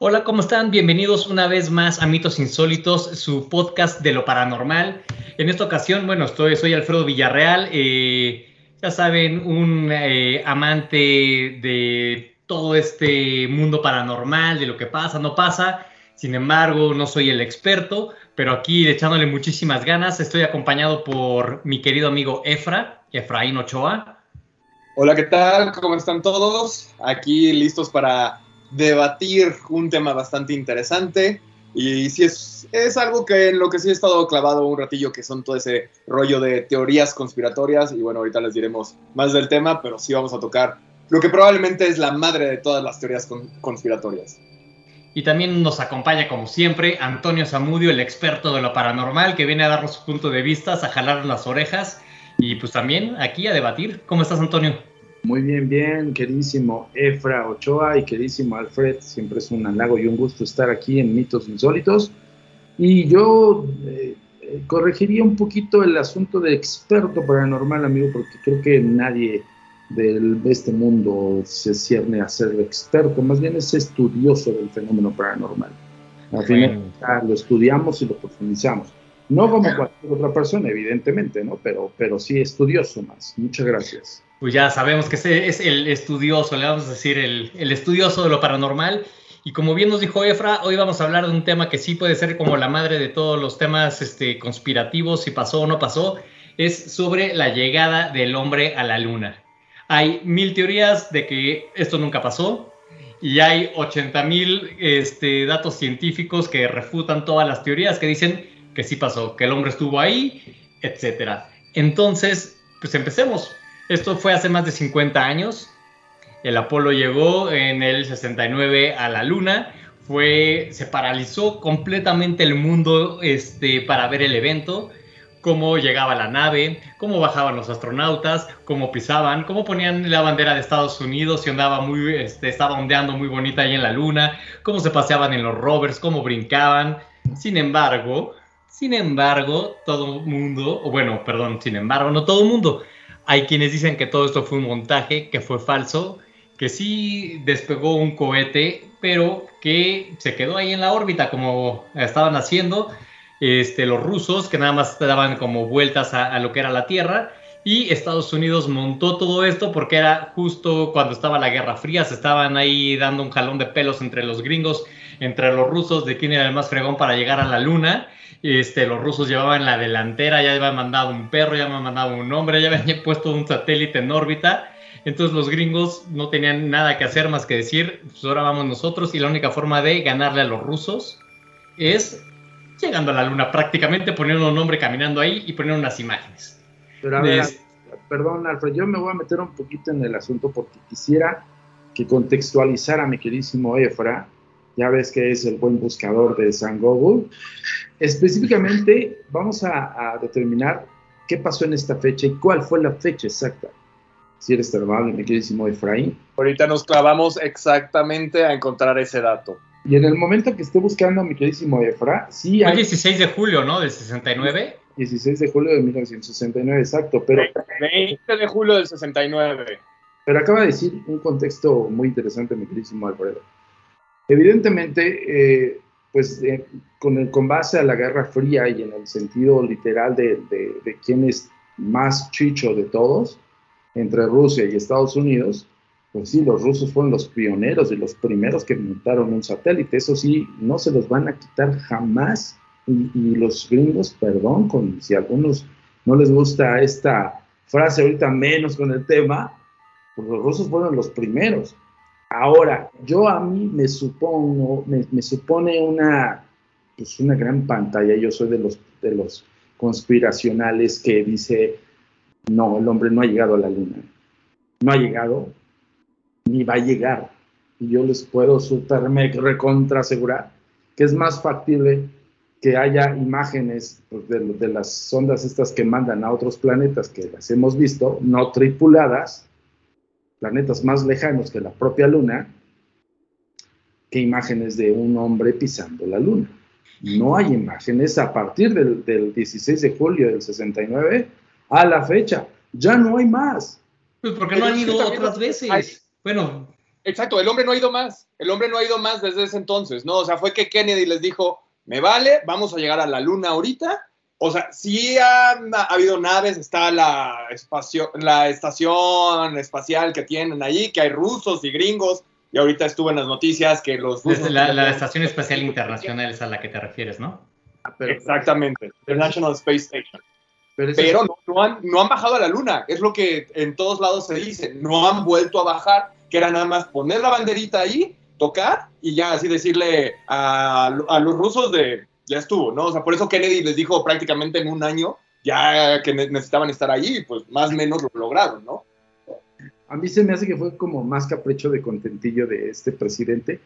Hola, ¿cómo están? Bienvenidos una vez más a Mitos Insólitos, su podcast de lo paranormal. En esta ocasión, bueno, estoy, soy Alfredo Villarreal, eh, ya saben, un eh, amante de todo este mundo paranormal, de lo que pasa, no pasa. Sin embargo, no soy el experto, pero aquí echándole muchísimas ganas, estoy acompañado por mi querido amigo Efra, Efraín Ochoa. Hola, ¿qué tal? ¿Cómo están todos? Aquí listos para debatir un tema bastante interesante. Y sí es, es algo que en lo que sí he estado clavado un ratillo, que son todo ese rollo de teorías conspiratorias. Y bueno, ahorita les diremos más del tema, pero sí vamos a tocar lo que probablemente es la madre de todas las teorías conspiratorias. Y también nos acompaña, como siempre, Antonio Zamudio, el experto de lo paranormal, que viene a darnos su punto de vista, a jalar las orejas y pues también aquí a debatir. ¿Cómo estás, Antonio? Muy bien, bien, queridísimo Efra Ochoa y queridísimo Alfred, siempre es un halago y un gusto estar aquí en Mitos Insólitos. Y yo eh, eh, corregiría un poquito el asunto de experto paranormal, amigo, porque creo que nadie de este mundo se cierne a ser experto, más bien es estudioso del fenómeno paranormal. Al final lo estudiamos y lo profundizamos. No como cualquier otra persona, evidentemente, ¿no? Pero, pero sí estudioso más. Muchas gracias pues ya sabemos que es el estudioso, le vamos a decir el, estudioso de lo paranormal. Y como bien nos dijo Efra, hoy vamos a hablar de un tema que sí puede ser como la madre de todos los temas este, conspirativos, si pasó o no pasó, es sobre la llegada del hombre a la luna. Hay mil teorías de que esto nunca pasó y hay 80 mil este, datos científicos que refutan todas las teorías que dicen que sí pasó, que el hombre estuvo ahí, etc. Entonces, pues empecemos. Esto fue hace más de 50 años. El Apolo llegó en el 69 a la Luna. Fue, se paralizó completamente el mundo este, para ver el evento. Cómo llegaba la nave, cómo bajaban los astronautas, cómo pisaban, cómo ponían la bandera de Estados Unidos y andaba muy, este, estaba ondeando muy bonita ahí en la luna, cómo se paseaban en los rovers, cómo brincaban. Sin embargo, sin embargo, todo mundo, o bueno, perdón, sin embargo, no todo mundo, hay quienes dicen que todo esto fue un montaje, que fue falso, que sí despegó un cohete, pero que se quedó ahí en la órbita como estaban haciendo este, los rusos, que nada más daban como vueltas a, lo que era la Tierra. Y Estados Unidos montó todo esto porque era justo cuando estaba la Guerra Fría, se estaban ahí dando un jalón de pelos entre los gringos, entre los rusos, de quién era el más fregón para llegar a la Luna. Este, los rusos llevaban la delantera, ya habían mandado un perro, ya habían mandado un hombre, ya habían puesto un satélite en órbita. Entonces los gringos no tenían nada que hacer más que decir, pues ahora vamos nosotros y la única forma de ganarle a los rusos es llegando a la luna, prácticamente poniendo un hombre caminando ahí y poniendo unas imágenes. Pero perdón Alfred, yo me voy a meter un poquito en el asunto porque quisiera que contextualizara a mi queridísimo Efra ya ves que es el buen buscador de San Google. Específicamente, vamos a, determinar qué pasó en esta fecha y cuál fue la fecha exacta. Si eres tan amable, mi queridísimo Efraín. Ahorita nos clavamos exactamente a encontrar ese dato. Y en el momento que esté buscando a mi queridísimo Efra, sí hay... 16 de julio, ¿no? Del 69. 16 de julio de 1969, exacto, pero... 20 de julio del 69. Pero acaba de decir un contexto muy interesante, mi queridísimo Alfredo. Evidentemente, eh, pues eh, con, base a la Guerra Fría y en el sentido literal de, quién es más chicho de todos, entre Rusia y Estados Unidos, pues sí, los rusos fueron los pioneros y los primeros que montaron un satélite. Eso sí, no se los van a quitar jamás. Y, los gringos, perdón, con, si a algunos no les gusta esta frase ahorita menos con el tema, pues los rusos fueron los primeros. Ahora, yo a mí me supongo, me, supone una, pues una gran pantalla. Yo soy de los, de los conspiracionales que dice, no, el hombre no ha llegado a la luna. No ha llegado, ni va a llegar. Y yo les puedo superme recontra asegurar que es más factible que haya imágenes pues, de, las sondas estas que mandan a otros planetas que las hemos visto, no tripuladas, planetas más lejanos que la propia Luna, que imágenes de un hombre pisando la Luna. No hay imágenes a partir del, 16 de julio del 69 a la fecha. Ya no hay más. Pues porque no han ido otras veces. Bueno, exacto, el hombre no ha ido más. El hombre no ha ido más desde ese entonces, ¿no? O sea, fue que Kennedy les dijo, me vale, vamos a llegar a la luna ahorita. O sea, sí ha, ha habido naves, está la, espacio, la estación espacial que tienen allí, que hay rusos y gringos, y ahorita estuvo en las noticias que los rusos... La, la Estación Espacial Internacional es a la que te refieres, ¿no? Ah, pero, Exactamente, International Space Station. Pero, no, han, no, han, bajado a la luna, es lo que en todos lados se dice, no han vuelto a bajar, que era nada más poner la banderita ahí, tocar y ya así decirle a, a los rusos de, ya estuvo, ¿no? O sea, por eso Kennedy les dijo prácticamente en un año ya que necesitaban estar ahí, pues más o menos lo lograron, ¿no? A mí se me hace que fue como más capricho de contentillo de este presidente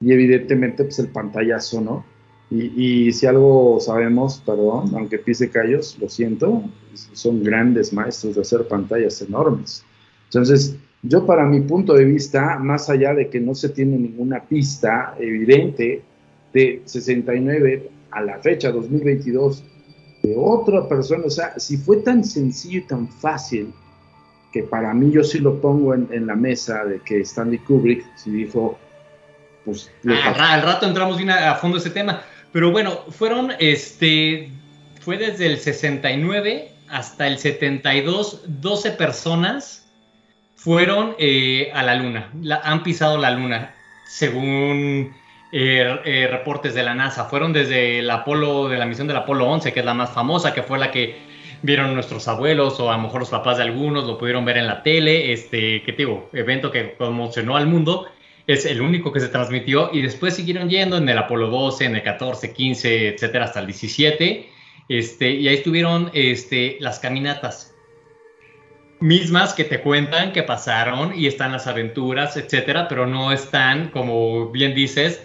y evidentemente pues el pantallazo, ¿no? Y, si algo sabemos, perdón, aunque pise callos, lo siento, son grandes maestros de hacer pantallas enormes. Entonces, yo para mi punto de vista, más allá de que no se tiene ninguna pista evidente de 69 a la fecha 2022 de otra persona, o sea, si fue tan sencillo y tan fácil, que para mí yo sí lo pongo en, la mesa de que Stanley Kubrick si dijo, pues... Ah, al rato entramos bien a, a fondo ese tema. Pero bueno, fueron, este, fue desde el 69 hasta el 72, 12 personas fueron eh, a la luna, han pisado la luna, según eh, eh, reportes de la NASA. Fueron desde el Apolo, de la misión del Apolo 11, que es la más famosa, que fue la que vieron nuestros abuelos o a lo mejor los papás de algunos, lo pudieron ver en la tele, este, ¿qué digo? Evento que conmocionó al mundo es el único que se transmitió y después siguieron yendo en el Apolo 12, en el 14, 15, etcétera, hasta el 17. Este, y ahí estuvieron este, las caminatas mismas que te cuentan que pasaron y están las aventuras, etcétera, pero no están, como bien dices,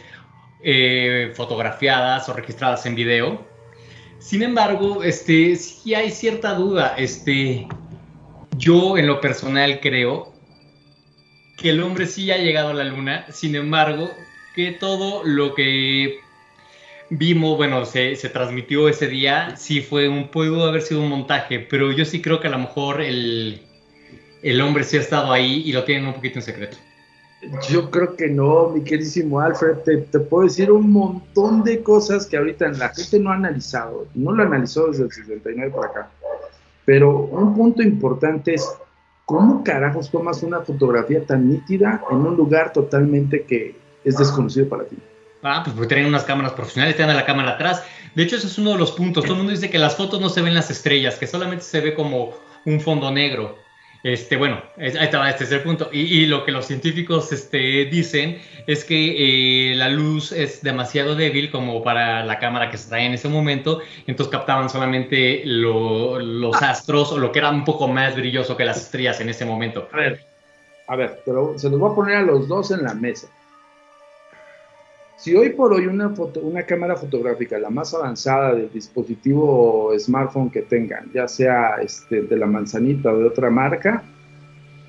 eh, fotografiadas o registradas en video. Sin embargo, este, sí hay cierta duda. Este, yo en lo personal creo que el hombre sí ha llegado a la luna, sin embargo, que todo lo que vimos, bueno, se, transmitió ese día, sí fue un, pudo haber sido un montaje, pero yo sí creo que a lo mejor el, hombre sí ha estado ahí y lo tienen un poquito en secreto. Yo creo que no, mi queridísimo Alfred, te, puedo decir un montón de cosas que ahorita la gente no ha analizado, no lo analizó desde el 69 para acá, pero un punto importante es ¿cómo carajos tomas una fotografía tan nítida en un lugar totalmente que es desconocido para ti? Ah, pues porque tienen unas cámaras profesionales, tienen la cámara atrás. De hecho, ese es uno de los puntos. Todo el mundo dice que las fotos no se ven las estrellas, que solamente se ve como un fondo negro. Este, bueno, ahí estaba, este es el punto. Y, lo que los científicos este, dicen es que eh, la luz es demasiado débil como para la cámara que se trae en ese momento, entonces captaban solamente los ah. astros o lo que era un poco más brilloso que las estrellas en ese momento. A ver, a ver, pero se los voy a poner a los dos en la mesa. Si hoy por hoy una, foto, una cámara fotográfica, la más avanzada del dispositivo smartphone que tengan, ya sea este, de la manzanita o de otra marca,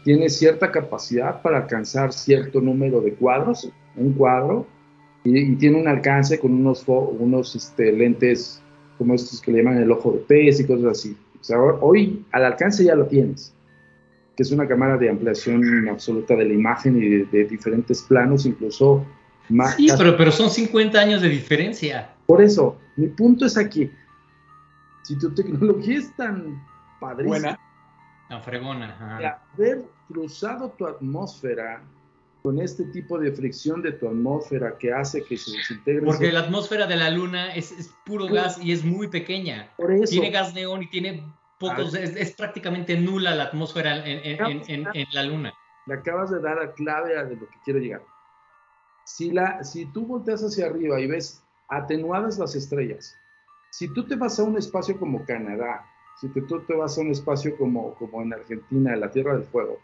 tiene cierta capacidad para alcanzar cierto número de cuadros, un cuadro, y, tiene un alcance con unos, unos este, lentes como estos que le llaman el ojo de pez y cosas así. O sea, hoy al alcance ya lo tienes, que es una cámara de ampliación absoluta de la imagen y de diferentes planos, incluso sí, pero, pero son 50 años de diferencia. Por eso, mi punto es aquí. Si tu tecnología es tan padrísima, Buena. tan fregona, haber cruzado tu atmósfera con este tipo de fricción de tu atmósfera que hace que se desintegre. Porque la atmósfera de la Luna es, puro gas y es muy pequeña. Por eso. Tiene gas neón y tiene pocos, es, prácticamente nula la atmósfera en, la Luna. Le acabas de dar a clave a de lo que quiero llegar. Si, la, si tú volteas hacia arriba y ves atenuadas las estrellas, si tú te vas a un espacio como Canadá, si tú te vas a un espacio como, como en Argentina, en la Tierra del Fuego,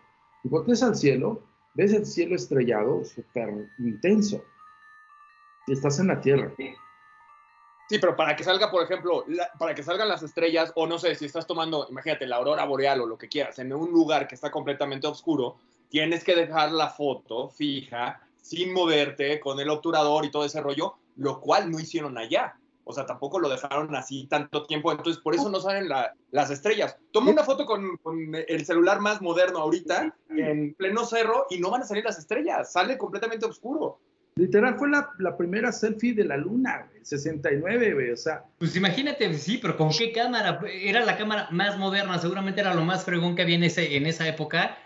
y volteas al cielo, ves el cielo estrellado súper intenso. Y estás en la Tierra. Sí, pero para que salga, por ejemplo, para que salgan las estrellas, o no sé, si estás tomando, imagínate, la aurora boreal o lo que quieras, en un lugar que está completamente oscuro, tienes que dejar la foto fija sin moverte, con el obturador y todo ese rollo, lo cual no hicieron allá. O sea, tampoco lo dejaron así tanto tiempo, entonces por eso no salen las estrellas. Toma una foto con, el celular más moderno ahorita, en pleno cerro, y no van a salir las estrellas, sale completamente oscuro. Literal, fue la, primera selfie de la luna, el 69, güey, o sea. Pues imagínate, sí, pero ¿con qué cámara? Era la cámara más moderna, seguramente era lo más fregón que había en, ese, en esa época,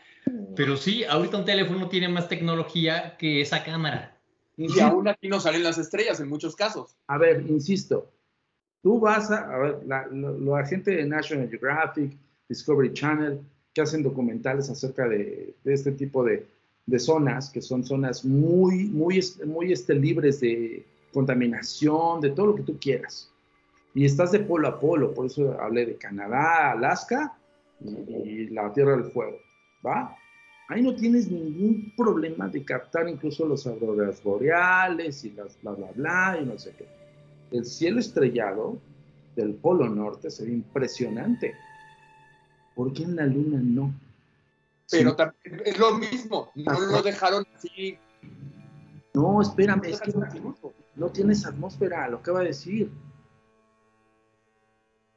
pero sí, ahorita un teléfono tiene más tecnología que esa cámara. Y aún aquí no salen las estrellas en muchos casos. A ver, insisto, tú vas a, a ver, la, gente de National Geographic, Discovery Channel, que hacen documentales acerca de, este tipo de, zonas, que son zonas muy, muy, muy este, libres de contaminación, de todo lo que tú quieras. Y estás de polo a polo, por eso hablé de Canadá, Alaska y la Tierra del Fuego, ¿va? Ahí no tienes ningún problema de captar incluso los auroras boreales y las bla, bla, bla, y no sé qué. El cielo estrellado del Polo Norte se ve impresionante. ¿Por qué en la Luna no? Pero también es lo mismo, no lo dejaron así. No, espérame, es que no, no tienes atmósfera, lo que va a decir.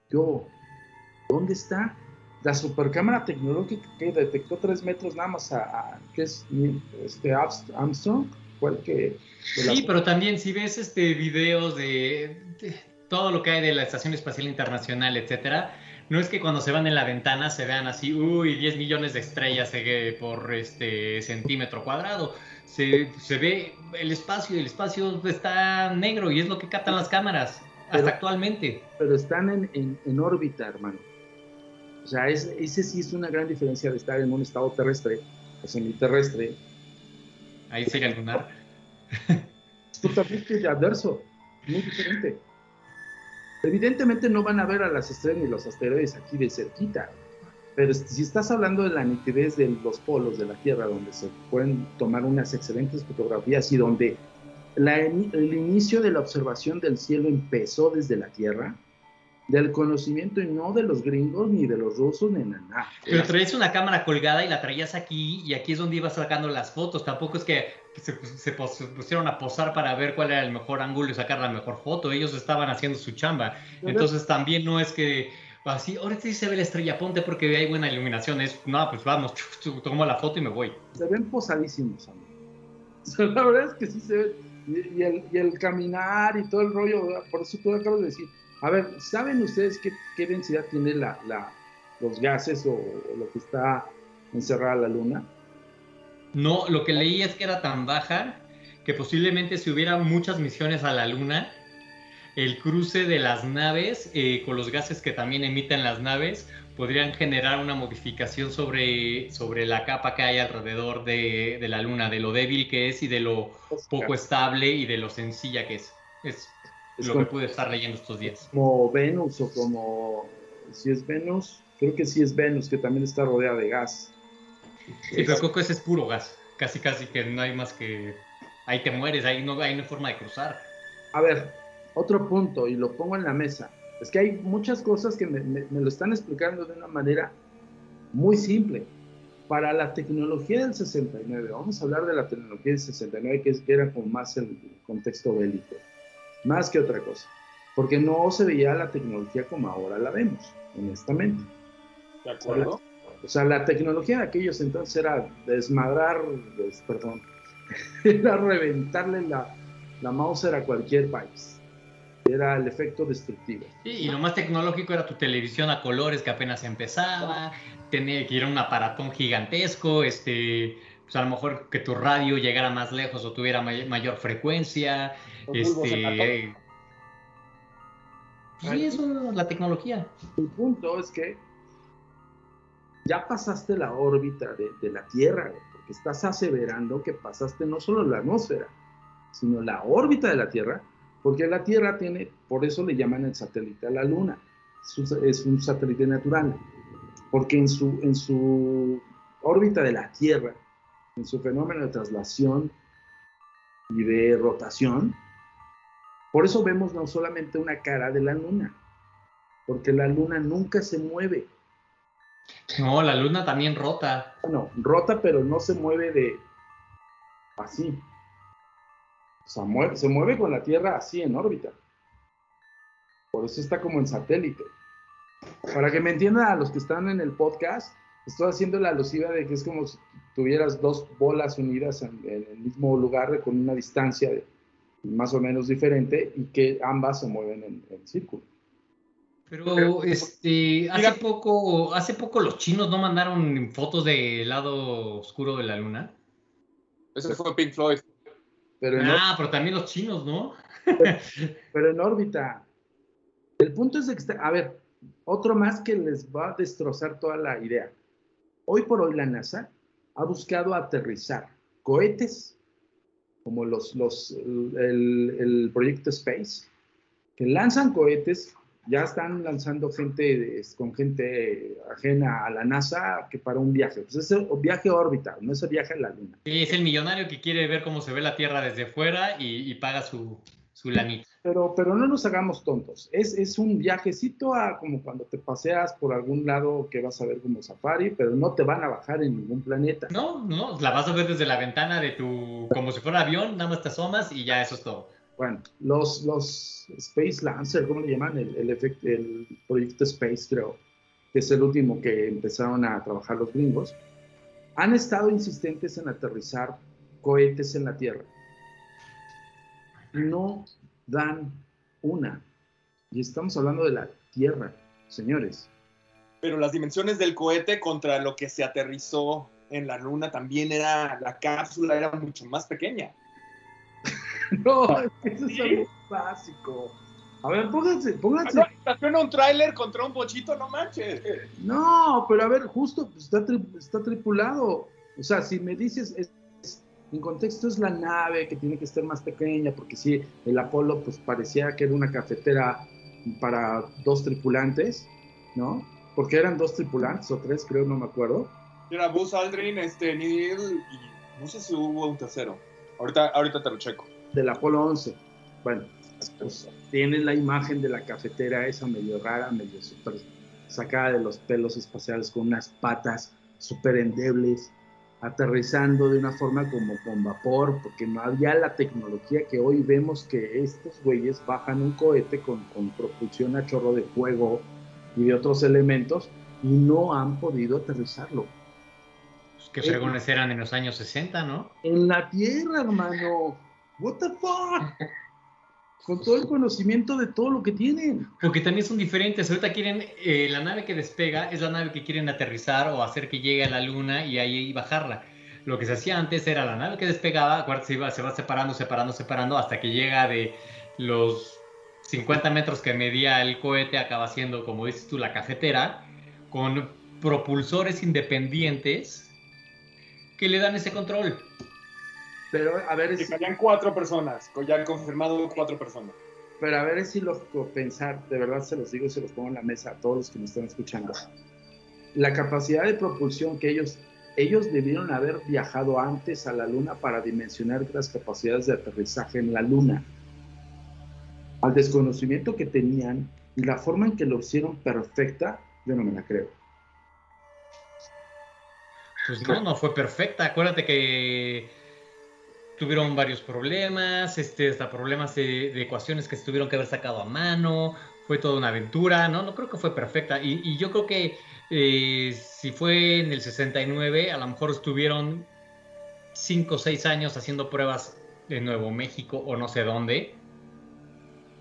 Yo, ¿dónde está? La supercámara tecnológica que detectó tres metros nada más a, que es este Armstrong el que sí pero también si ves este videos de, todo lo que hay de la estación espacial internacional etcétera no es que cuando se van en la ventana se vean así uy 10 millones de estrellas por este centímetro cuadrado se, se ve el espacio y el espacio está negro y es lo que captan las cámaras hasta actualmente. pero están en, en, en órbita hermano o sea, ese sí es una gran diferencia de estar en un estado terrestre o semiterrestre. Ahí sigue el lunar. Es totalmente adverso, muy diferente. Evidentemente no van a ver a las estrellas ni los asteroides aquí de cerquita, pero si estás hablando de la nitidez de los polos de la Tierra, donde se pueden tomar unas excelentes fotografías y donde el inicio de la observación del cielo empezó desde la Tierra, del conocimiento y no de los gringos, ni de los rusos, ni de nada. Pero traías una cámara colgada y la traías aquí y aquí es donde ibas sacando las fotos. Tampoco es que se, pusieron a posar para ver cuál era el mejor ángulo y sacar la mejor foto. Ellos estaban haciendo su chamba. Entonces también no es que así, ahora sí se ve la estrella, ponte porque hay buena iluminación. Es, no, pues vamos, tomo la foto y me voy. Se ven posadísimos, amigo. la verdad es que sí se ve. Y, el, y el caminar y todo el rollo, por eso tú acabas de decir, a ver, ¿saben ustedes qué, densidad tiene la, los gases o, lo que está encerrada la Luna? No, lo que leí es que era tan baja que posiblemente si hubiera muchas misiones a la Luna, el cruce de las naves eh, con los gases que también emiten las naves podrían generar una modificación sobre, sobre la capa que hay alrededor de, de la Luna, de lo débil que es y de lo poco estable y de lo sencilla que es. Es lo que pude estar leyendo estos días. Como Venus o como, si es Venus, creo que sí es Venus, que también está rodeada de gas. Sí, pero creo que ese es puro gas, casi casi que no hay más que, ahí te mueres, ahí no hay forma de cruzar. A ver, otro punto, y lo pongo en la mesa, es que hay muchas cosas que me, lo están explicando de una manera muy simple. Para la tecnología del 69, vamos a hablar de la tecnología del 69, que, es, que era como más el contexto bélico más que otra cosa, porque no se veía la tecnología como ahora la vemos, honestamente. ¿De acuerdo? O sea, la tecnología de aquellos entonces era desmadrar, perdón, era reventarle la, la mouse a cualquier país. Era el efecto destructivo. Sí, y lo más tecnológico era tu televisión a colores que apenas empezaba, tenía que ir a un aparatón gigantesco, este, pues a lo mejor que tu radio llegara más lejos o tuviera mayor frecuencia. Este, sí, eso es la tecnología. El punto es que ya pasaste la órbita de, la Tierra, porque estás aseverando que pasaste no solo la atmósfera, sino la órbita de la Tierra, porque la Tierra tiene, por eso le llaman el satélite a la Luna, es un, satélite natural, porque en su, en su órbita de la Tierra en su fenómeno de traslación y de rotación. Por eso vemos no solamente una cara de la luna, porque la luna nunca se mueve. No, la luna también rota. No, rota, pero no se mueve de así. O sea, se mueve con la Tierra así en órbita. Por eso está como en satélite. Para que me entiendan a los que están en el podcast, estoy haciendo la alusiva de que es como si tuvieras dos bolas unidas en, el mismo lugar con una distancia más o menos diferente y que ambas se mueven en, en círculo. Pero este, hace poco, hace poco los chinos no mandaron fotos del lado oscuro de la luna. Ese fue Pink Floyd. Pero ah, pero también los chinos, ¿no? Pero, en órbita. El punto es que, a ver, otro más que les va a destrozar toda la idea. Hoy por hoy la NASA ha buscado aterrizar cohetes, como los, los, el, el proyecto Space, que lanzan cohetes ya están lanzando gente con gente ajena a la NASA que para un viaje. Pues es un viaje órbita, no es el viaje a la Luna. Es el millonario que quiere ver cómo se ve la Tierra desde fuera y, paga su, su lanita. Pero, pero no nos hagamos tontos. Es, es un viajecito a como cuando te paseas por algún lado que vas a ver como safari, pero no te van a bajar en ningún planeta. No, no, la vas a ver desde la ventana de tu, como si fuera avión, nada más te asomas y ya eso es todo. Bueno, los, los Space Lancer, ¿cómo le llaman? El, el, el proyecto Space, creo, que es el último que empezaron a trabajar los gringos, han estado insistentes en aterrizar cohetes en la Tierra. No dan una. Y estamos hablando de la Tierra, señores. Pero las dimensiones del cohete contra lo que se aterrizó en la Luna también era, la cápsula era mucho más pequeña. no, eso es algo básico. A ver, pónganse, pónganse. Estaciona un tráiler contra un bochito, no manches. No, pero a ver, justo está, está tripulado. O sea, si me dices, en contexto es la nave que tiene que estar más pequeña, porque si el Apolo pues parecía que era una cafetera para dos tripulantes, ¿no? Porque eran dos tripulantes o tres, creo, no me acuerdo. Era Buzz Aldrin, este, Neil y no sé si hubo un tercero. Ahorita, ahorita te lo checo del Apolo 11. Bueno, pues, tienes la imagen de la cafetera esa medio rara, medio súper sacada de los pelos espaciales con unas patas súper endebles, aterrizando de una forma como con vapor, porque no había la tecnología que hoy vemos que estos güeyes bajan un cohete con, con propulsión a chorro de fuego y de otros elementos y no han podido aterrizarlo. Pues que fregones eran en los años 60, ¿no? En la Tierra, hermano. What the fuck? Con todo el conocimiento de todo lo que tienen. Porque también son diferentes. Ahorita quieren, eh, la nave que despega es la nave que quieren aterrizar o hacer que llegue a la luna y ahí bajarla. Lo que se hacía antes era la nave que despegaba, se, iba, se va separando, separando, separando, hasta que llega de los 50 metros que medía el cohete, acaba siendo, como dices tú, la cafetera, con propulsores independientes que le dan ese control. Pero a ver si. cuatro personas, ya han confirmado cuatro personas. Pero a ver si lo pensar, de verdad se los digo, se los pongo en la mesa a todos los que me están escuchando. La capacidad de propulsión que ellos, ellos debieron haber viajado antes a la Luna para dimensionar las capacidades de aterrizaje en la Luna. Al desconocimiento que tenían y la forma en que lo hicieron perfecta, yo no me la creo. Pues no, no fue perfecta. Acuérdate que tuvieron varios problemas, este, hasta problemas de, ecuaciones que se tuvieron que haber sacado a mano, fue toda una aventura, ¿no? No creo que fue perfecta. Y, yo creo que eh, si fue en el 69, a lo mejor estuvieron 5 o 6 años haciendo pruebas de Nuevo México o no sé dónde,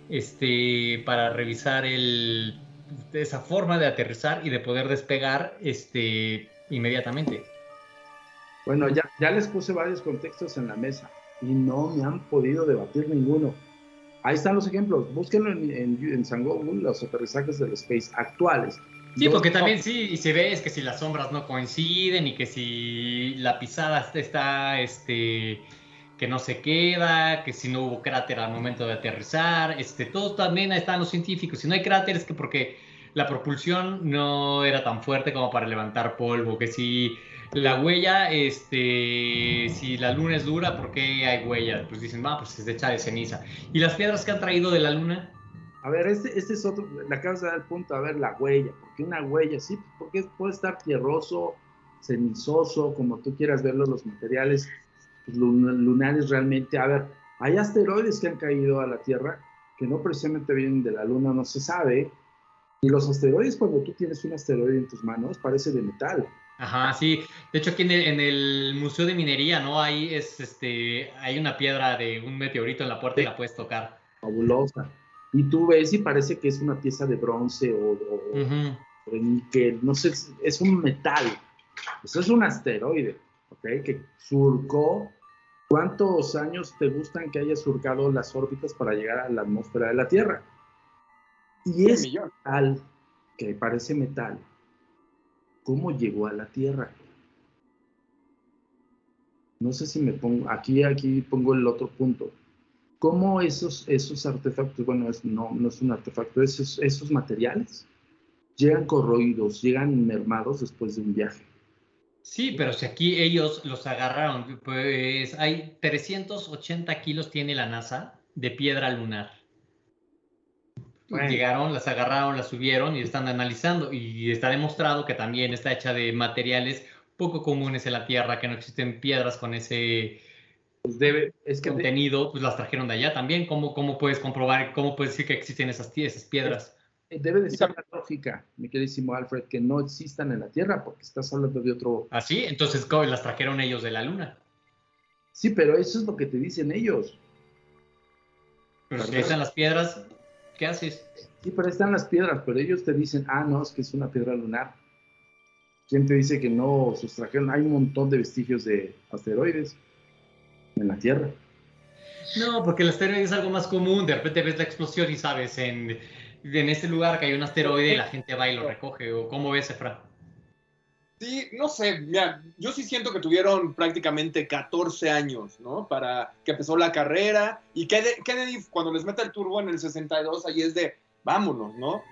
este, para revisar el, esa forma de aterrizar y de poder despegar este, inmediatamente. Bueno, ya, ya les puse varios contextos en la mesa y no me han podido debatir ninguno. Ahí están los ejemplos. Búsquenlo en, en, San Google, los aterrizajes del Space actuales. Sí, porque también sí, y se ve es que si las sombras no coinciden y que si la pisada está, este, que no se queda, que si no hubo cráter al momento de aterrizar, este, todos también están los científicos. Si no hay cráteres, que porque la propulsión no era tan fuerte como para levantar polvo, que si la huella, este, si la luna es dura, ¿por qué hay huella? Pues dicen, va, pues es hecha de ceniza. ¿Y las piedras que han traído de la luna? A ver, este, este es otro, la causa del punto, a ver, la huella. ¿Por qué una huella? Sí, porque puede estar tierroso, cenizoso, como tú quieras verlo, los materiales lunares realmente. A ver, hay asteroides que han caído a la Tierra que no precisamente vienen de la Luna, no se sabe. Y los asteroides, cuando tú tienes un asteroide en tus manos, parece de metal. Ajá, sí. De hecho, aquí en el, en el Museo de Minería, ¿no? Ahí es, este, hay una piedra de un meteorito en la puerta y la puedes tocar. Fabulosa. Y tú ves y parece que es una pieza de bronce o, o, de níquel, no sé, es- un metal. Eso es un asteroide, ¿ok? Que surcó. ¿Cuántos años te gustan que haya surcado las órbitas para llegar a la atmósfera de la Tierra? Y es metal, que parece metal, ¿cómo llegó a la Tierra? No sé si me pongo, aquí, aquí pongo el otro punto. ¿Cómo esos, esos artefactos, bueno, es- no, no es un artefacto, esos, esos materiales llegan corroídos, llegan mermados después de un viaje? Sí, pero si aquí ellos los agarraron, pues hay 380 kilos tiene la NASA de piedra lunar. Bueno. Llegaron, las agarraron, las subieron y están analizando. Y está demostrado que también está hecha de materiales poco comunes en la Tierra, que no existen piedras con ese Pues debe, es que de- contenido, pues las trajeron de allá también. ¿Cómo, cómo puedes comprobar, cómo puedes decir que existen esas, piedras? debe de ser la lógica, mi queridísimo Alfred, que no existan en la Tierra, porque estás hablando de otro... Así, entonces ¿cómo las trajeron ellos de la Luna. Sí, pero eso es lo que te dicen ellos. Pero si están las piedras, ¿qué haces? Sí, pero están las piedras, pero ellos te dicen, ah, no, es que es una piedra lunar. ¿Quién te dice que no sustrajeron? Hay un montón de vestigios de asteroides en la Tierra. No, porque el asteroide es algo más común. De repente ves la explosión y sabes en, en este lugar que hay un asteroide y la gente va y lo recoge. ¿O cómo ves, Efra? Sí, no sé, mira, yo sí siento que tuvieron prácticamente 14 años, ¿no? Para que empezó la carrera y Kennedy, cuando les mete el turbo en el 62, ahí es de, vámonos, ¿no?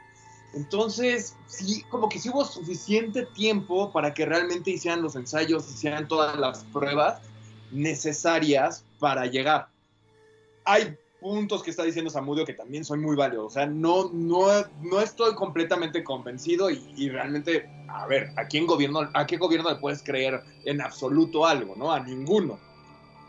Entonces, sí, como que sí hubo suficiente tiempo para que realmente hicieran los ensayos, hicieran todas las pruebas necesarias para llegar. Hay puntos que está diciendo Samudio que también son muy válidos. O sea, no, no, no estoy completamente convencido y, y realmente, a ver, ¿a quién gobierno, a qué gobierno le puedes creer en absoluto algo, no? A ninguno.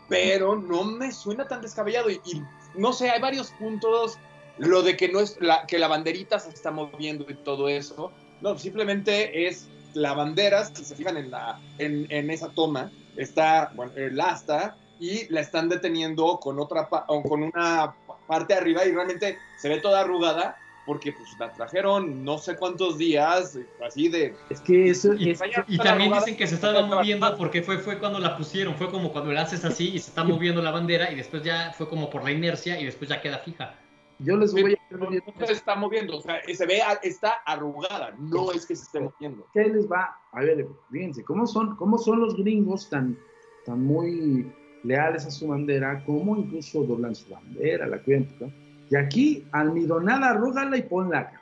Pero no me suena tan descabellado y, y no sé, hay varios puntos. Lo de que no es la, que la banderita se está moviendo y todo eso. No, simplemente es la bandera, si se fijan en, la, en, en esa toma, está bueno, el asta y la están deteniendo con otra con una parte arriba y realmente se ve toda arrugada porque pues la trajeron no sé cuántos días así de Es que eso Y, es... y también dicen que se estaba moviendo porque fue, fue cuando la pusieron. Fue como cuando la haces así y se está moviendo la bandera y después ya fue como por la inercia y después ya queda fija. Yo les voy a... no, no se está moviendo, o sea, se ve está arrugada, no es que se esté moviendo. ¿Qué les va? A ver, fíjense, ¿cómo son, cómo son los gringos tan, tan muy leales a su bandera? ¿Cómo incluso doblan su bandera, la cuidan? ¿no? Y aquí, almidonada, arrúgala y ponla acá.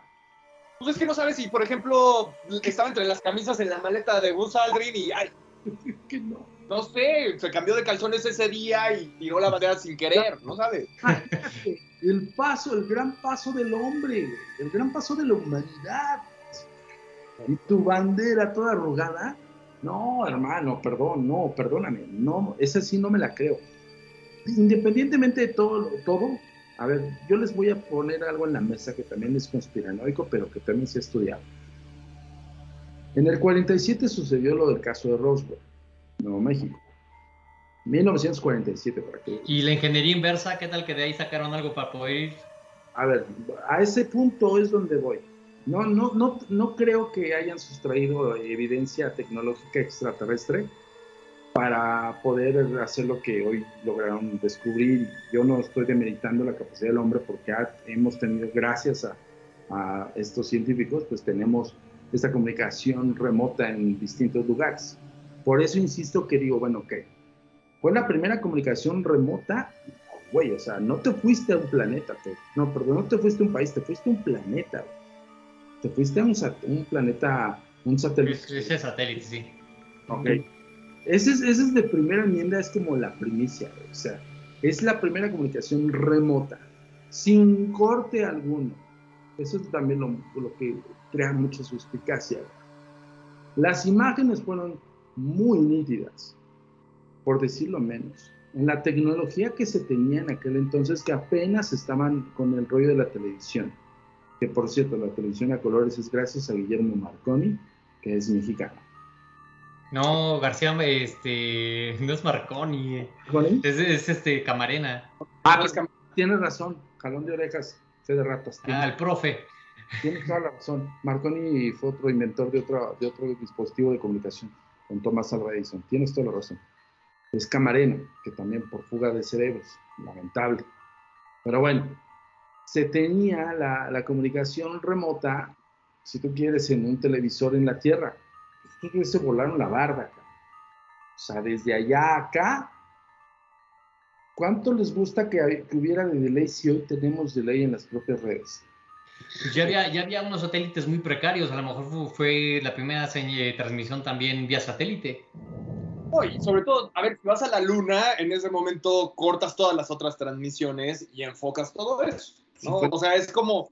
Pues es que no sabes si, por ejemplo, estaba entre las camisas en la maleta de Buzz Aldrin y, ay, Que no. no sé, se cambió de calzones ese día y tiró la bandera sin querer, ¿no sabes? El paso, el gran paso del hombre, el gran paso de la humanidad. Y tu bandera toda arrugada. No, hermano, perdón, no, perdóname, no, esa sí no me la creo. Independientemente de todo, todo, a ver, yo les voy a poner algo en la mesa que también es conspiranoico, pero que también se ha estudiado. En el 47 sucedió lo del caso de Roswell, Nuevo México. 1947, para que Y la ingeniería inversa, ¿qué tal que de ahí sacaron algo para poder ir? A ver, a ese punto es donde voy. No, no, no, no creo que hayan sustraído evidencia tecnológica extraterrestre para poder hacer lo que hoy lograron descubrir. Yo no estoy demeritando la capacidad del hombre porque ha- hemos tenido, gracias a, estos científicos, pues tenemos esta comunicación remota en distintos lugares. Por eso insisto que digo, bueno, ok, fue la primera comunicación remota güey, o sea, no te fuiste a un planeta, no, perdón, no te fuiste a un país, te fuiste a un planeta, güey. Te fuiste a un, sat- un planeta, un satélite. Es- Ese satélite, sí. Ok. Ese es, ese es de primera enmienda, es como la primicia, o sea, es la primera comunicación remota, sin corte alguno. Eso es también lo, lo que crea mucha suspicacia. Las imágenes fueron muy nítidas, por decirlo menos. en la tecnología que se tenía en aquel entonces, que apenas estaban con el rollo de la televisión. Que por cierto, la televisión a colores es gracias a Guillermo Marconi, que es mexicano. No, García, este, no es Marconi, Es, este Camarena. Ah, pues tienes razón, jalón de orejas, fe de ratas. Ah, el profe. Tienes toda la razón. Marconi fue otro inventor de otro, de otro dispositivo de comunicación, con Thomas Alva Edison. Tienes toda la razón. Es Camarena, que también por fuga de cerebros, lamentable. Pero bueno, se tenía la, la comunicación remota, si tú quieres, en un televisor en la Tierra se volaron la barda. O sea, desde allá acá, ¿cuánto les gusta que, hubiera de delay si hoy tenemos delay en las propias redes? Pues ya había, ya había unos satélites muy precarios, a lo mejor fue, la primera eh, transmisión también vía satélite. Oye, sobre todo, a ver, si vas a la luna, en ese momento cortas todas las otras transmisiones y enfocas todo eso, ¿no? O sea, es como,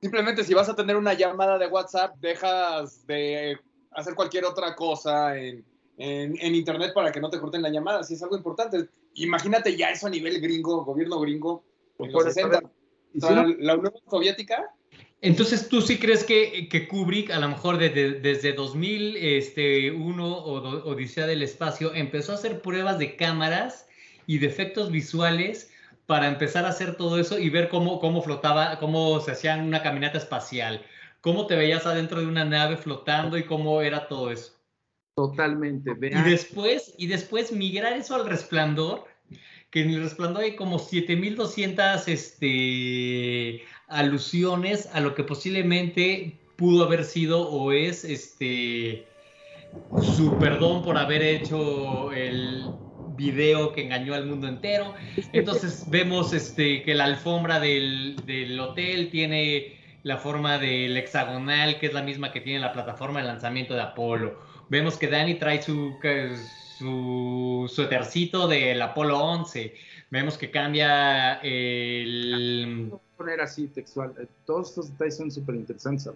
simplemente si vas a tener una llamada de WhatsApp, dejas de hacer cualquier otra cosa en, internet para que no te corten la llamada, si es algo importante. Imagínate ya eso a nivel gringo, gobierno gringo, en los 60. la, Unión Soviética. Entonces, ¿tú sí crees que, que Kubrick, a lo mejor desde, desde 2001 este, o Odisea del Espacio, empezó a hacer pruebas de cámaras y de efectos visuales para empezar a hacer todo eso y ver cómo, cómo flotaba, cómo se hacía una caminata espacial? cómo te veías adentro de una nave flotando y cómo era todo eso. Totalmente. Y después, y después migrar eso al resplandor, que en el resplandor hay como 7200 este, alusiones a lo que posiblemente pudo haber sido o es este su perdón por haber hecho el video que engañó al mundo entero. Entonces vemos este, que la alfombra del, del hotel tiene la forma del hexagonal, que es la misma que tiene la plataforma de lanzamiento de Apolo. Vemos que Dani trae su, su suétercito del Apolo 11. Vemos que cambia el... poner así textual. Eh, todos estos detalles son súper interesantes,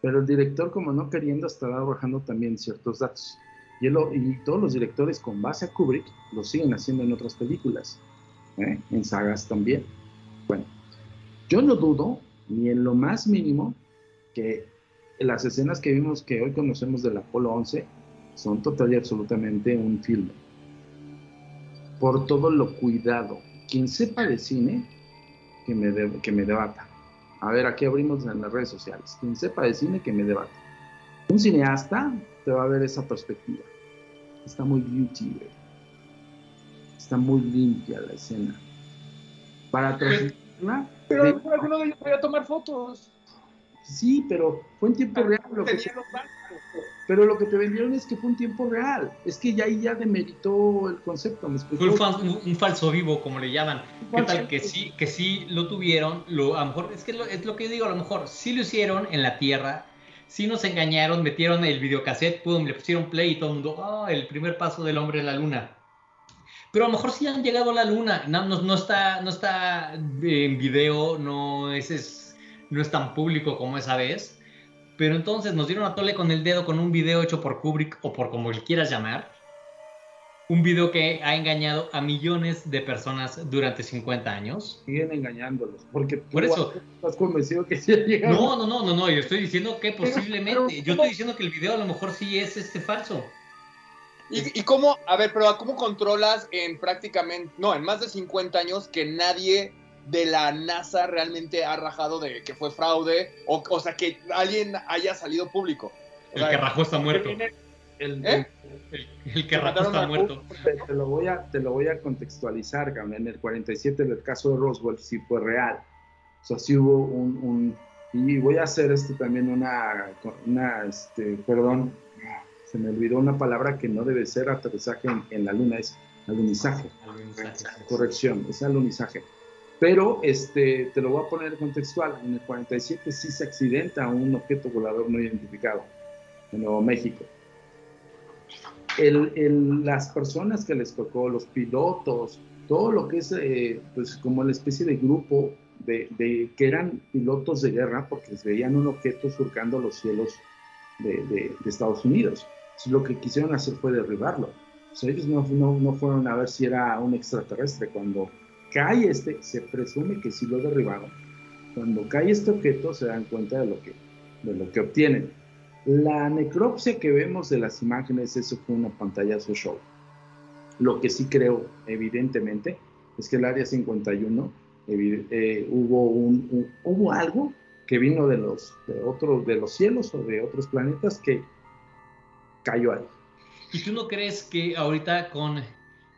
pero el director, como no queriendo, estará arrojando también ciertos datos. Y, y, todos los directores con base a Kubrick lo siguen haciendo en otras películas, ¿eh? en sagas también. Bueno, yo no dudo ni en lo más mínimo que las escenas que vimos que hoy conocemos del Apolo 11 son total y absolutamente un filme. Por todo lo cuidado. Quien sepa de cine, que me, que me debata. A ver, aquí abrimos en las redes sociales. Quien sepa de cine, que me debata. Un cineasta te va a ver esa perspectiva. Está muy beauty, Está muy limpia la escena. Para transmitirla pero alguno de ellos podía tomar fotos. Sí, pero fue en tiempo real. Lo que pero lo que te vendieron es que fue en tiempo real. Es que ya ahí ya demeritó el concepto. fue un, falso vivo, como le llaman. ¿Qué tal? Que sí, que sí lo tuvieron. Lo, a lo mejor, es que es lo que yo digo, a lo mejor sí lo hicieron en la Tierra. Sí nos engañaron, metieron el videocassette, pum, le pusieron play y todo el mundo, ah, el primer paso del hombre en la luna pero a lo mejor sí han llegado a la luna. No, no, está, no está en video, no es, no es tan público como esa vez. Pero entonces nos dieron a tole con el dedo con un video hecho por Kubrick o por como quieras llamar. Un video que ha engañado a millones de personas durante 50 años. Siguen engañándolos. Porque por eso estás convencido que sí ha llegado. No, no, no, no, no. Yo estoy diciendo que posiblemente. yo estoy diciendo que el video a lo mejor sí es este falso. ¿Y, cómo, a ver, pero cómo controlas en prácticamente, no, en más de 50 años que nadie de la NASA realmente ha rajado de que fue fraude o, o sea, que alguien haya salido público? el que rajó está muerto. El, ¿Eh? que rajó está muerto. Te, lo voy a, te lo voy a contextualizar, En el 47 del caso de Roswell sí fue real. O sea, sí hubo un, un y voy a hacer este también una, una este, perdón, se me olvidó una palabra que no debe ser aterrizaje en, la luna, es alunizaje. Corrección, es alunizaje. Pero este, te lo voy a poner contextual. En el 47 sí se accidenta un objeto volador no identificado en Nuevo México. El, las personas que les tocó, los pilotos, todo lo que es eh, pues como la especie de grupo de, de, que eran pilotos de guerra porque les veían un objeto surcando los cielos de, de Estados Unidos lo que quisieron hacer fue derribarlo. pues ellos no, no, fueron a ver si era un extraterrestre. Cuando cae este, se presume que sí lo derribaron. Cuando cae este objeto se dan cuenta de lo que, de lo que obtienen. La necropsia que vemos de las imágenes, eso fue una pantallazo show. Lo que sí creo, evidentemente, es que el Área 51 eh, hubo, un, hubo algo que vino de los, de, otros, de los cielos o de otros planetas que cayó ahí. ¿Y tú no crees que ahorita con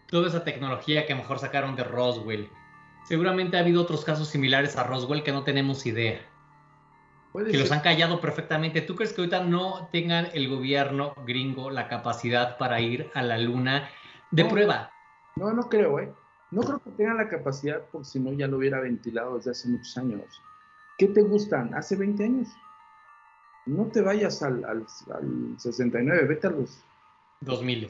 toda esa tecnología que mejor sacaron de Roswell, seguramente ha habido otros casos similares a Roswell que no tenemos idea? Que los han callado perfectamente. ¿Tú crees que ahorita no tengan el gobierno gringo la capacidad para ir a la luna de prueba? No, no creo, ¿eh? No creo que tengan la capacidad porque si no ya lo hubiera ventilado desde hace muchos años. ¿Qué te gustan? ¿Hace 20 años? No te vayas al, al, 69, vete a los... 2000.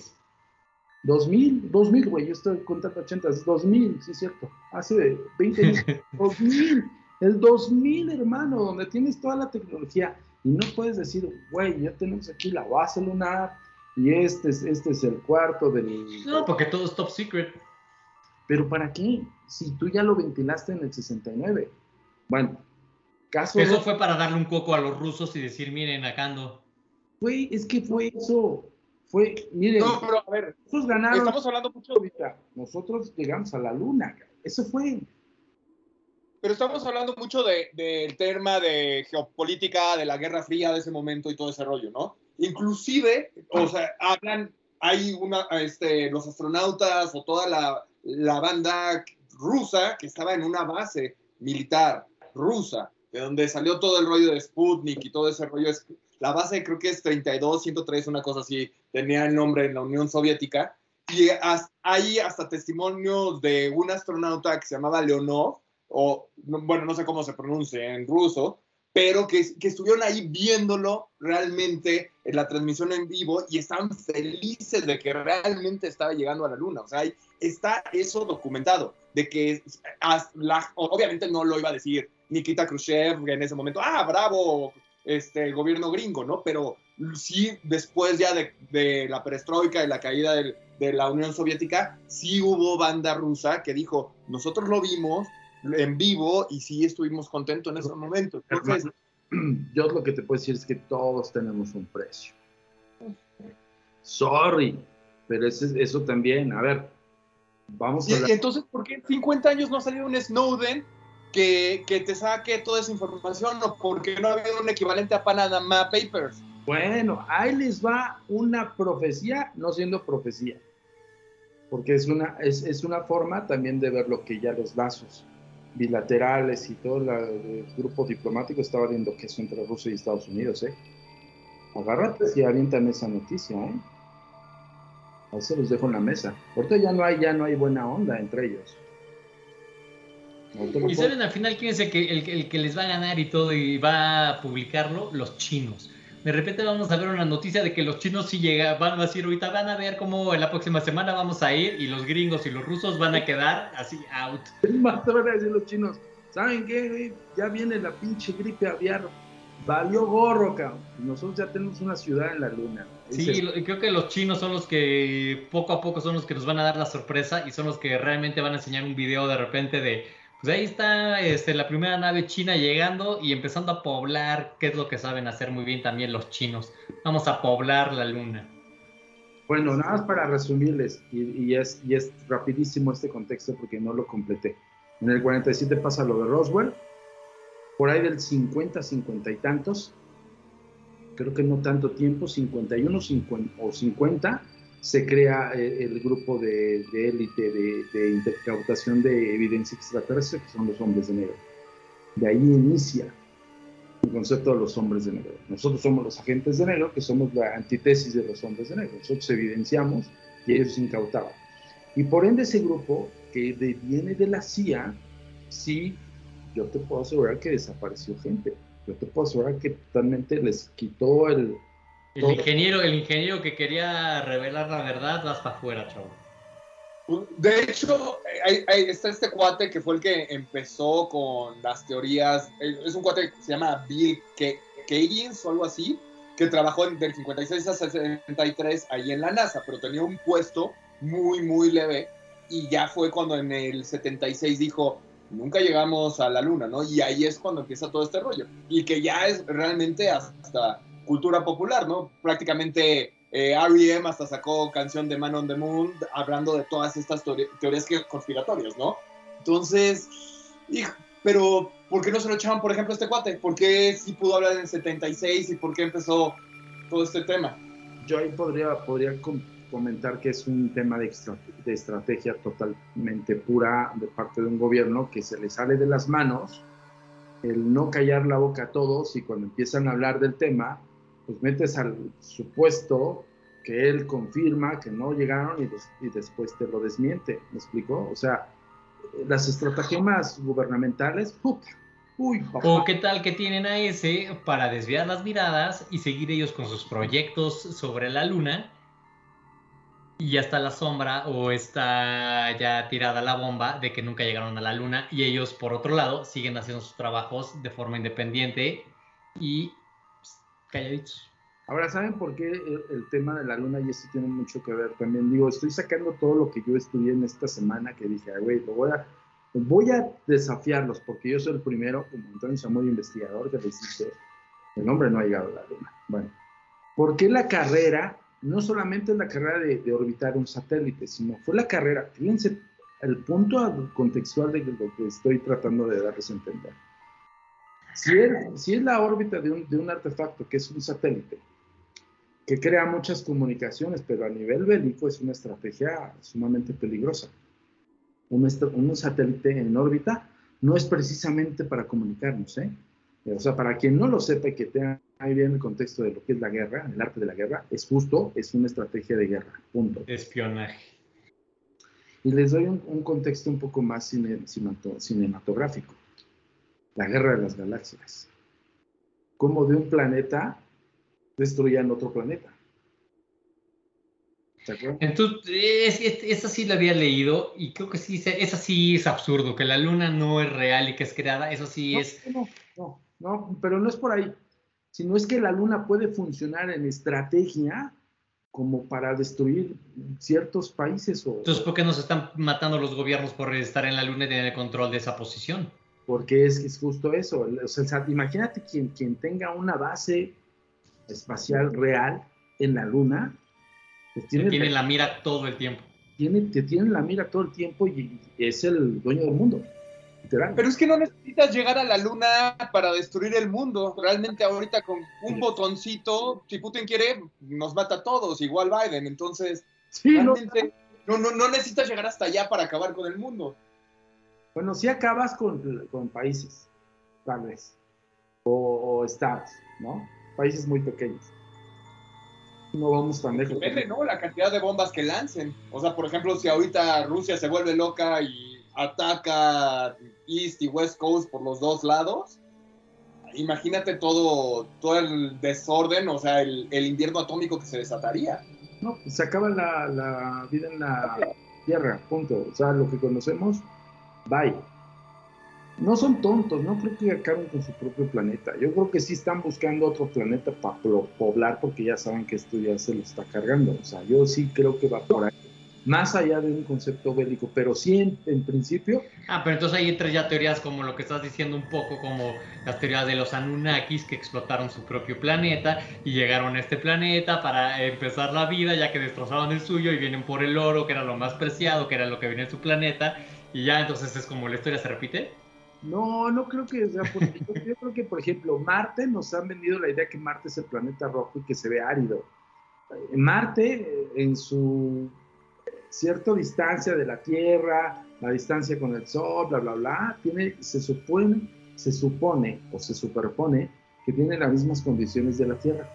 2000, 2000, güey, yo estoy contando 80, 2000, sí es cierto. Hace 20 años, 2000, el 2000, hermano, donde tienes toda la tecnología y no puedes decir, güey, ya tenemos aquí la base lunar y este es, este es el cuarto del... No, porque todo es top secret. Pero ¿para qué? Si tú ya lo ventilaste en el 69. Bueno, caso... Eso fue para darle un coco a los rusos y decir, miren, acá ando. Güey, es que fue eso. Fue, miren, no, pero a ver, nosotros ganaron. Estamos hablando mucho. Nosotros llegamos a la luna. Eso fue. Pero estamos hablando mucho del de, tema de geopolítica, de la Guerra Fría de ese momento y todo ese rollo, ¿no? Inclusive, o sea, hablan, hay una, este, los astronautas o toda la, la banda rusa que estaba en una base militar rusa, de donde salió todo el rollo de Sputnik y todo ese rollo. Es, la base creo que es 32, 103, una cosa así, tenía el nombre en la Unión Soviética. Y hay hasta testimonios de un astronauta que se llamaba Leonov, o bueno, no sé cómo se pronuncia en ruso, pero que, que, estuvieron ahí viéndolo realmente en la transmisión en vivo y están felices de que realmente estaba llegando a la luna. O sea, está eso documentado, de que obviamente no lo iba a decir Nikita Khrushchev en ese momento, ah, bravo, este, gobierno gringo, ¿no? Pero sí, después ya de, de la perestroika y la caída de la Unión Soviética, sí hubo banda rusa que dijo, nosotros lo vimos, en vivo y sí estuvimos contentos en ese momento. Entonces, yo lo que te puedo decir es que todos tenemos un precio. Sorry, pero eso, eso también, a ver, vamos a... entonces, ¿por qué en 50 años no ha salido un Snowden que, que, te saque toda esa información o porque no ha habido un equivalente a Panama Papers? Bueno, ahí les va una profecía, no siendo profecía, porque es una, es, es una forma también de ver lo que ya los lazos bilaterales y todo el grupo diplomático estaba viendo queso entre Rusia y Estados Unidos, ¿eh? Agárrate si avientan esa noticia, ¿eh? Ahí se los dejo en la mesa. Ahorita ya no hay, ya no hay buena onda entre ellos. y saben al final quién es el que, el que les va a ganar y todo y va a publicarlo, los chinos de repente vamos a ver una noticia de que los chinos sí llegan, van a decir ahorita van a ver cómo en la próxima semana vamos a ir y los gringos y los rusos van a quedar así out. Más van a decir los chinos, ¿saben qué? Ya viene la pinche gripe aviar, valió gorro, cabrón. Nosotros ya tenemos una ciudad en la luna. Sí, creo que los chinos son los que poco a poco son los que nos van a dar la sorpresa y son los que realmente van a enseñar un video de repente de pues ahí está este, la primera nave china llegando y empezando a poblar, que es lo que saben hacer muy bien también los chinos. Vamos a poblar la luna. Bueno, nada más para resumirles, y, es, rapidísimo este contexto porque no lo completé. En el 47 pasa lo de Roswell, por ahí del 50, 50 y tantos, creo que no tanto tiempo, 51 50, o 50, se crea eh, el grupo de, élite de, de, intercautación de evidencia extraterrestre, que son los hombres de negro. De ahí inicia el concepto de los hombres de negro. Nosotros somos los agentes de negro, que somos la antítesis de los hombres de negro. Nosotros evidenciamos y ellos incautaban. Y por ende ese grupo, que viene de la CIA, sí, yo te puedo asegurar que desapareció gente. Yo te puedo asegurar que totalmente les quitó el, el ingeniero, el ingeniero que quería revelar la verdad, vas para afuera, chavo. De hecho, está este cuate que fue el que empezó con las teorías. Es un cuate que se llama Bill Kagan o algo así, que trabajó del 56 a 63 ahí en la NASA, pero tenía un puesto muy, muy leve. Y ya fue cuando en el 76 dijo, nunca llegamos a la luna, ¿no? Y ahí es cuando empieza todo este rollo. Y que ya es realmente hasta cultura popular, ¿no? Prácticamente eh, R.E.M. hasta sacó canción de Man on the Moon hablando de todas estas teorías conspiratorias, ¿no? Entonces, pero ¿por qué no se lo echaban, por ejemplo, a este cuate? ¿Por qué sí pudo hablar en el 76 y por qué empezó todo este tema? Yo ahí podría, podría comentar que es un tema de, de estrategia totalmente pura de parte de un gobierno que se le sale de las manos el no callar la boca a todos y cuando empiezan a hablar del tema, pues metes al supuesto que él confirma que no llegaron y, y después te lo desmiente, ¿me explico? O sea, las estratagemas gubernamentales, Uy, O qué tal que tienen a ese para desviar las miradas y seguir ellos con sus proyectos sobre la luna y ya está la sombra o está ya tirada la bomba de que nunca llegaron a la luna y ellos por otro lado siguen haciendo sus trabajos de forma independiente y calladitos. Ahora, ¿saben por qué el, tema de la luna y esto tiene mucho que ver? También digo, estoy sacando todo lo que yo estudié en esta semana que dije, güey, lo voy a, voy a desafiarlos porque yo soy el primero, como Antonio Samuel, investigador, que les dice, el hombre no ha llegado a la luna. Bueno, ¿por qué la carrera no solamente la carrera de, orbitar un satélite, sino fue la carrera, fíjense, el punto contextual de lo que estoy tratando de darles a entender. Si es, si es la órbita de un, de un, artefacto que es un satélite, que crea muchas comunicaciones, pero a nivel bélico es una estrategia sumamente peligrosa. Un, un satélite en órbita no es precisamente para comunicarnos, ¿eh? O sea, para quien no lo sepa y que tenga ahí bien el contexto de lo que es la guerra, el arte de la guerra, es justo, es una estrategia de guerra, punto. Espionaje. Y les doy un, contexto un poco más cinematográfico. La guerra de las galaxias. Cómo de un planeta destruían otro planeta. Entonces, esa sí la había leído y creo que sí, esa sí es absurdo, que la luna no es real y que es creada, eso sí es... No, no, no, pero no es por ahí, sino es que la luna puede funcionar en estrategia como para destruir ciertos países. O, Entonces, ¿por qué nos están matando los gobiernos por estar en la luna y tener el control de esa posición? Porque es, es justo eso. O sea, imagínate quien, quien tenga una base espacial real en la luna. Pues tiene, la mira todo el tiempo. Tiene, te tiene la mira todo el tiempo y es el dueño del mundo. Pero es que no necesitas llegar a la luna para destruir el mundo. Realmente ahorita con un botoncito, si Putin quiere, nos mata a todos, igual Biden. Entonces, realmente no, no, no necesitas llegar hasta allá para acabar con el mundo. Bueno, si acabas con, con países, tal vez, o, estados, ¿no? Países muy pequeños. No vamos tan lejos. Depende, ¿no? La cantidad de bombas que lancen. O sea, por ejemplo, si ahorita Rusia se vuelve loca y ataca East y West Coast por los dos lados, imagínate todo, todo el desorden, o sea, el, invierno atómico que se desataría. No, se acaba la, vida en la Tierra, punto. O sea, lo que conocemos, bye. No son tontos, no creo que acaben con su propio planeta. Yo creo que sí están buscando otro planeta para poblar porque ya saben que esto ya se lo está cargando. O sea, yo sí creo que va por ahí más allá de un concepto bélico, pero sí en, principio. Ah, pero entonces ahí entran ya teorías como lo que estás diciendo un poco, como las teorías de los Anunnakis que explotaron su propio planeta y llegaron a este planeta para empezar la vida, ya que destrozaron el suyo y vienen por el oro, que era lo más preciado, que era lo que viene en su planeta, y ya entonces es como la historia se repite. No, no creo que sea porque yo creo que, por ejemplo, Marte nos han vendido la idea que Marte es el planeta rojo y que se ve árido. Marte, en su cierta distancia de la Tierra, la distancia con el Sol, bla, bla, bla, tiene, se supone, se supone o se superpone que tiene las mismas condiciones de la Tierra.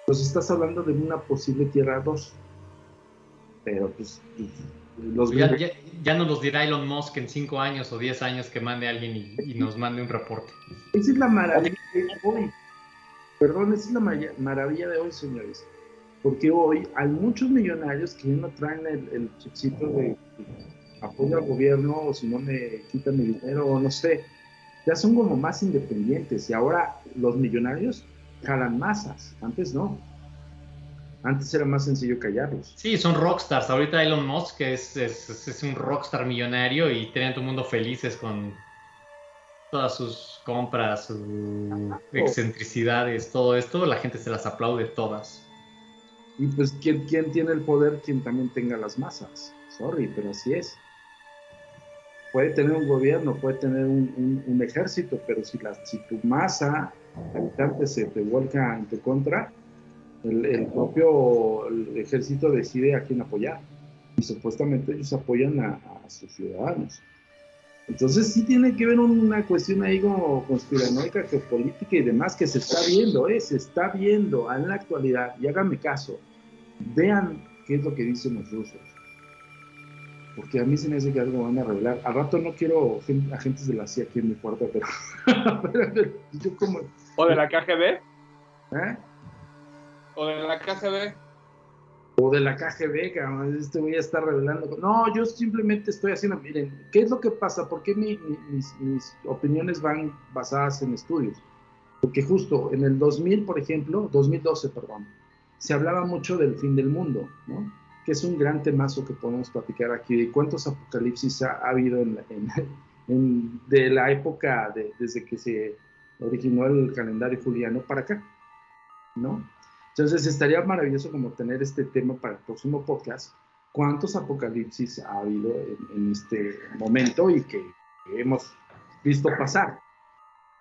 Entonces estás hablando de una posible Tierra 2. Pero pues, los ya, ya, nos los dirá Elon Musk en 5 años o 10 años que mande a alguien y, nos mande un reporte. Esa es la maravilla de hoy. Perdón, esa es la maravilla de hoy, señores porque hoy hay muchos millonarios que ya no traen el, el chipcito de apoyo al gobierno o si no me quitan mi dinero o no sé, ya son como más independientes y ahora los millonarios jalan masas, antes no. Antes era más sencillo callarlos. Sí, son rockstars. Ahorita Elon Musk es, es, es un rockstar millonario y tienen todo el mundo felices con todas sus compras, sus excentricidades, todo esto. La gente se las aplaude todas. Y pues, ¿quién, quién tiene el poder? Quien también tenga las masas. Sorry, pero así es. Puede tener un gobierno, puede tener un, un, ejército, pero si, la, si tu masa habitante se te vuelca en tu contra, el, propio ejército decide a quién apoyar. Y supuestamente ellos apoyan a, sus ciudadanos. Entonces sí tiene que ver una cuestión ahí como conspiranoica, geopolítica y demás que se está viendo, ¿eh? se está viendo en la actualidad. Y háganme caso, vean qué es lo que dicen los rusos. Porque a mí se me hace que algo van a revelar. Al rato no quiero agentes de la CIA aquí en mi puerta, pero, yo como... ¿O de la KGB? ¿Eh? O de la KGB. O de la KGB, cabrón. Este voy a estar revelando. No, yo simplemente estoy haciendo. Miren, ¿qué es lo que pasa? ¿Por qué mis, mis, opiniones van basadas en estudios? Porque justo en el 2000, por ejemplo, 2012, perdón, se hablaba mucho del fin del mundo, ¿no? Que es un gran temazo que podemos platicar aquí. ¿De cuántos apocalipsis ha, habido en, en, de la época de, desde que se originó el calendario juliano para acá, ¿no? Entonces estaría maravilloso como tener este tema para el próximo podcast. ¿Cuántos apocalipsis ha habido en, este momento y que hemos visto pasar?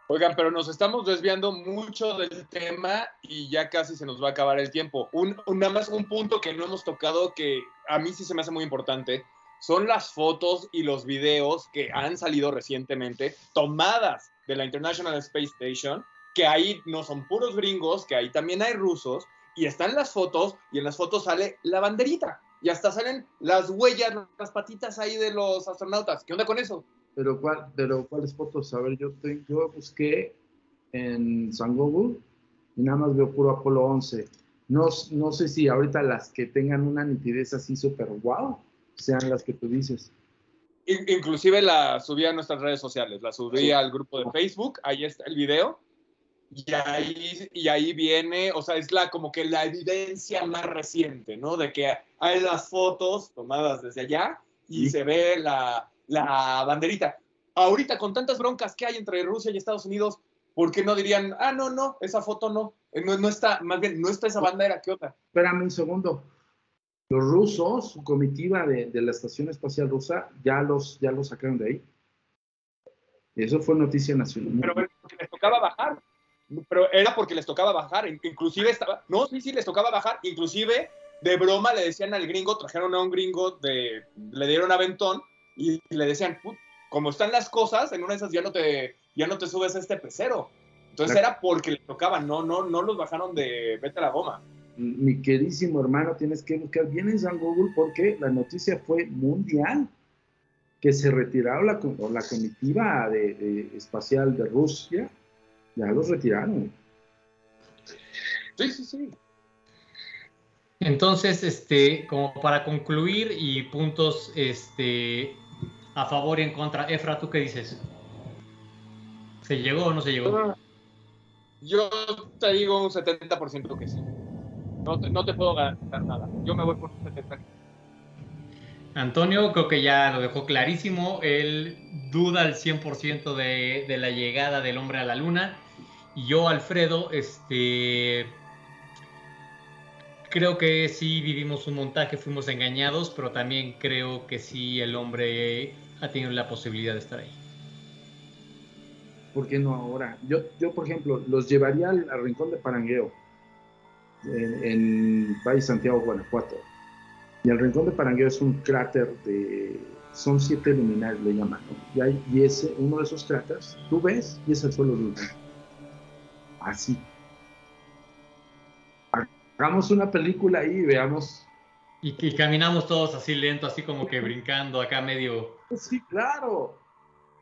Oigan, pero nos estamos desviando mucho del tema y ya casi se nos va a acabar el tiempo. Un, nada más un punto que no hemos tocado que a mí sí se me hace muy importante son las fotos y los videos que han salido recientemente tomadas de la International Space Station que ahí no son puros gringos, que ahí también hay rusos, y están las fotos, y en las fotos sale la banderita, y hasta salen las huellas, las patitas ahí de los astronautas. ¿Qué onda con eso? Pero, ¿cuál, pero ¿cuáles fotos? A ver, yo, yo busqué en San Google y nada más veo puro Apolo 11. No, no sé si ahorita las que tengan una nitidez así súper wow sean las que tú dices. Inclusive la subí a nuestras redes sociales, la subí al grupo de Facebook, ahí está el video y ahí, y ahí viene, o sea, es la, como que la evidencia más reciente, ¿no? De que hay las fotos tomadas desde allá y se ve la, la banderita. Ahorita, con tantas broncas que hay entre Rusia y Estados Unidos, ¿por qué no dirían, ah, no, no, esa foto no, eh, no, no está, más bien, no está esa bandera, ¿qué otra? Espérame un segundo. Los rusos, su comitiva de, de, la Estación Espacial Rusa, ya los, ya los sacaron de ahí. Eso fue noticia nacional. Pero, pero les tocaba bajar pero era porque les tocaba bajar, inclusive estaba, no, sí, sí, les tocaba bajar, inclusive de broma le decían al gringo, trajeron a un gringo, de, le dieron aventón y le decían, como están las cosas, en una de esas ya no te, ya no te subes a este pecero. Entonces era porque les tocaba, no, no, no los bajaron de vete a la goma. Mi queridísimo hermano, tienes que buscar bien en San Google porque la noticia fue mundial que se retiraron la, la comitiva de, espacial de Rusia ya los retiraron. Sí, sí, sí. Entonces, este, como para concluir y puntos este, a favor y en contra, Efra, ¿tú qué dices? ¿Se llegó o no se llegó? Ah, yo te digo un 70% que sí. No te, no te puedo garantizar nada. Yo me voy por un 70%. Antonio creo que ya lo dejó clarísimo. Él duda al 100% de, de la llegada del hombre a la luna. Yo, Alfredo, este, creo que sí vivimos un montaje, fuimos engañados, pero también creo que sí el hombre ha tenido la posibilidad de estar ahí. ¿Por qué no ahora? Yo, yo por ejemplo, los llevaría al, rincón de Parangueo, en, Valle Santiago, Guanajuato. Y el rincón de Parangueo es un cráter de. Son siete luminares, le llaman. Y, hay, y ese, uno de esos cráteres, tú ves y es el suelo lunar así. Hagamos una película ahí y veamos. Y, caminamos todos así lento, así como que brincando acá medio. Sí, claro.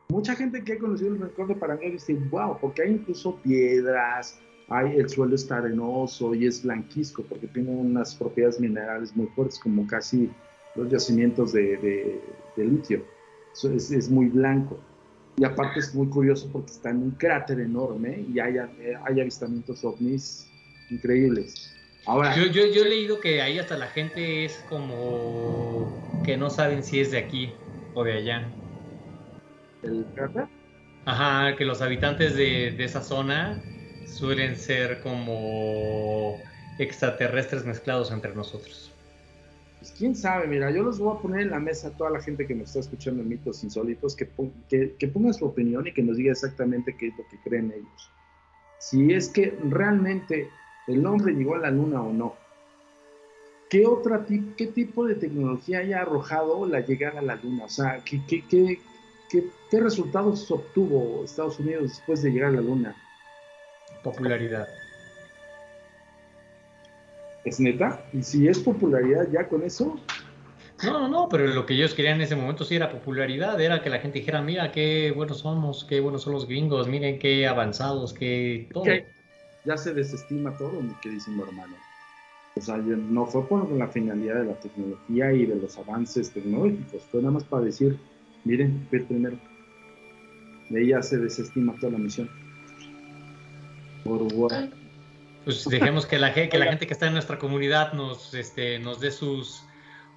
Mucha gente que ha conocido el rincón de Parangueo dice, wow, porque hay incluso piedras, hay, el suelo está arenoso y es blanquisco, porque tiene unas propiedades minerales muy fuertes, como casi los yacimientos de, litio. es, es, muy blanco. Y aparte es muy curioso porque está en un cráter enorme y hay, hay avistamientos ovnis increíbles. Ahora, yo, yo, yo he leído que ahí hasta la gente es como que no saben si es de aquí o de allá. ¿El Carter? Ajá, que los habitantes de, de esa zona suelen ser como extraterrestres mezclados entre nosotros. Pues quién sabe, mira, yo los voy a poner en la mesa a toda la gente que nos está escuchando en mitos insólitos, que, que, ponga su opinión y que nos diga exactamente qué es lo que creen ellos. Si es que realmente el hombre llegó a la luna o no. ¿Qué, otra qué tipo de tecnología haya arrojado la llegada a la luna? O sea, ¿qué, qué, qué, qué resultados obtuvo Estados Unidos después de llegar a la luna? Popularidad. ¿Es neta? ¿Y si es popularidad ya con eso? No, no, no, pero lo que ellos querían en ese momento sí era popularidad, era que la gente dijera, mira qué buenos somos, qué buenos son los gringos, miren qué avanzados, qué todo. Ya se desestima todo, mi queridísimo hermano. O sea, no fue por la finalidad de la tecnología y de los avances tecnológicos, fue nada más para decir, miren, ver primero. De ahí ya se desestima toda la misión. Por pues dejemos que la, que la gente que está en nuestra comunidad nos, este, nos dé sus,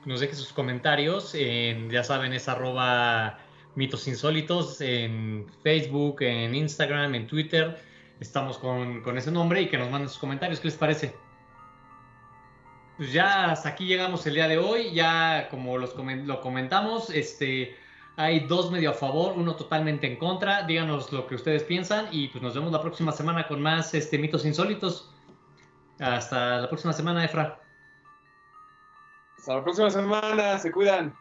nos deje sus comentarios. En, ya saben, es arroba mitos insólitos en Facebook, en Instagram, en Twitter. Estamos con, con ese nombre y que nos manden sus comentarios. ¿Qué les parece? Pues ya hasta aquí llegamos el día de hoy. Ya como los lo comentamos, este, hay dos medio a favor, uno totalmente en contra. Díganos lo que ustedes piensan y pues nos vemos la próxima semana con más este, mitos insólitos. Hasta la próxima semana, Efra. Hasta la próxima semana, se cuidan.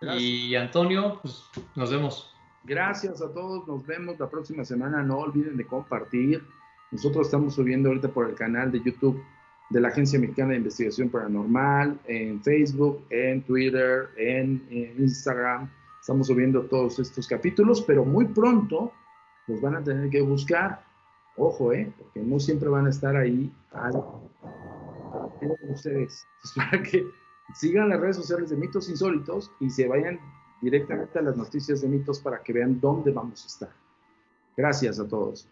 Y Antonio, pues nos vemos. Gracias a todos, nos vemos la próxima semana. No olviden de compartir. Nosotros estamos subiendo ahorita por el canal de YouTube de la Agencia Mexicana de Investigación Paranormal, en Facebook, en Twitter, en, en Instagram. Estamos subiendo todos estos capítulos, pero muy pronto los van a tener que buscar Ojo, ¿eh? Porque no siempre van a estar ahí al, ustedes. para que sigan las redes sociales de Mitos Insólitos y se vayan directamente a las noticias de mitos para que vean dónde vamos a estar. Gracias a todos.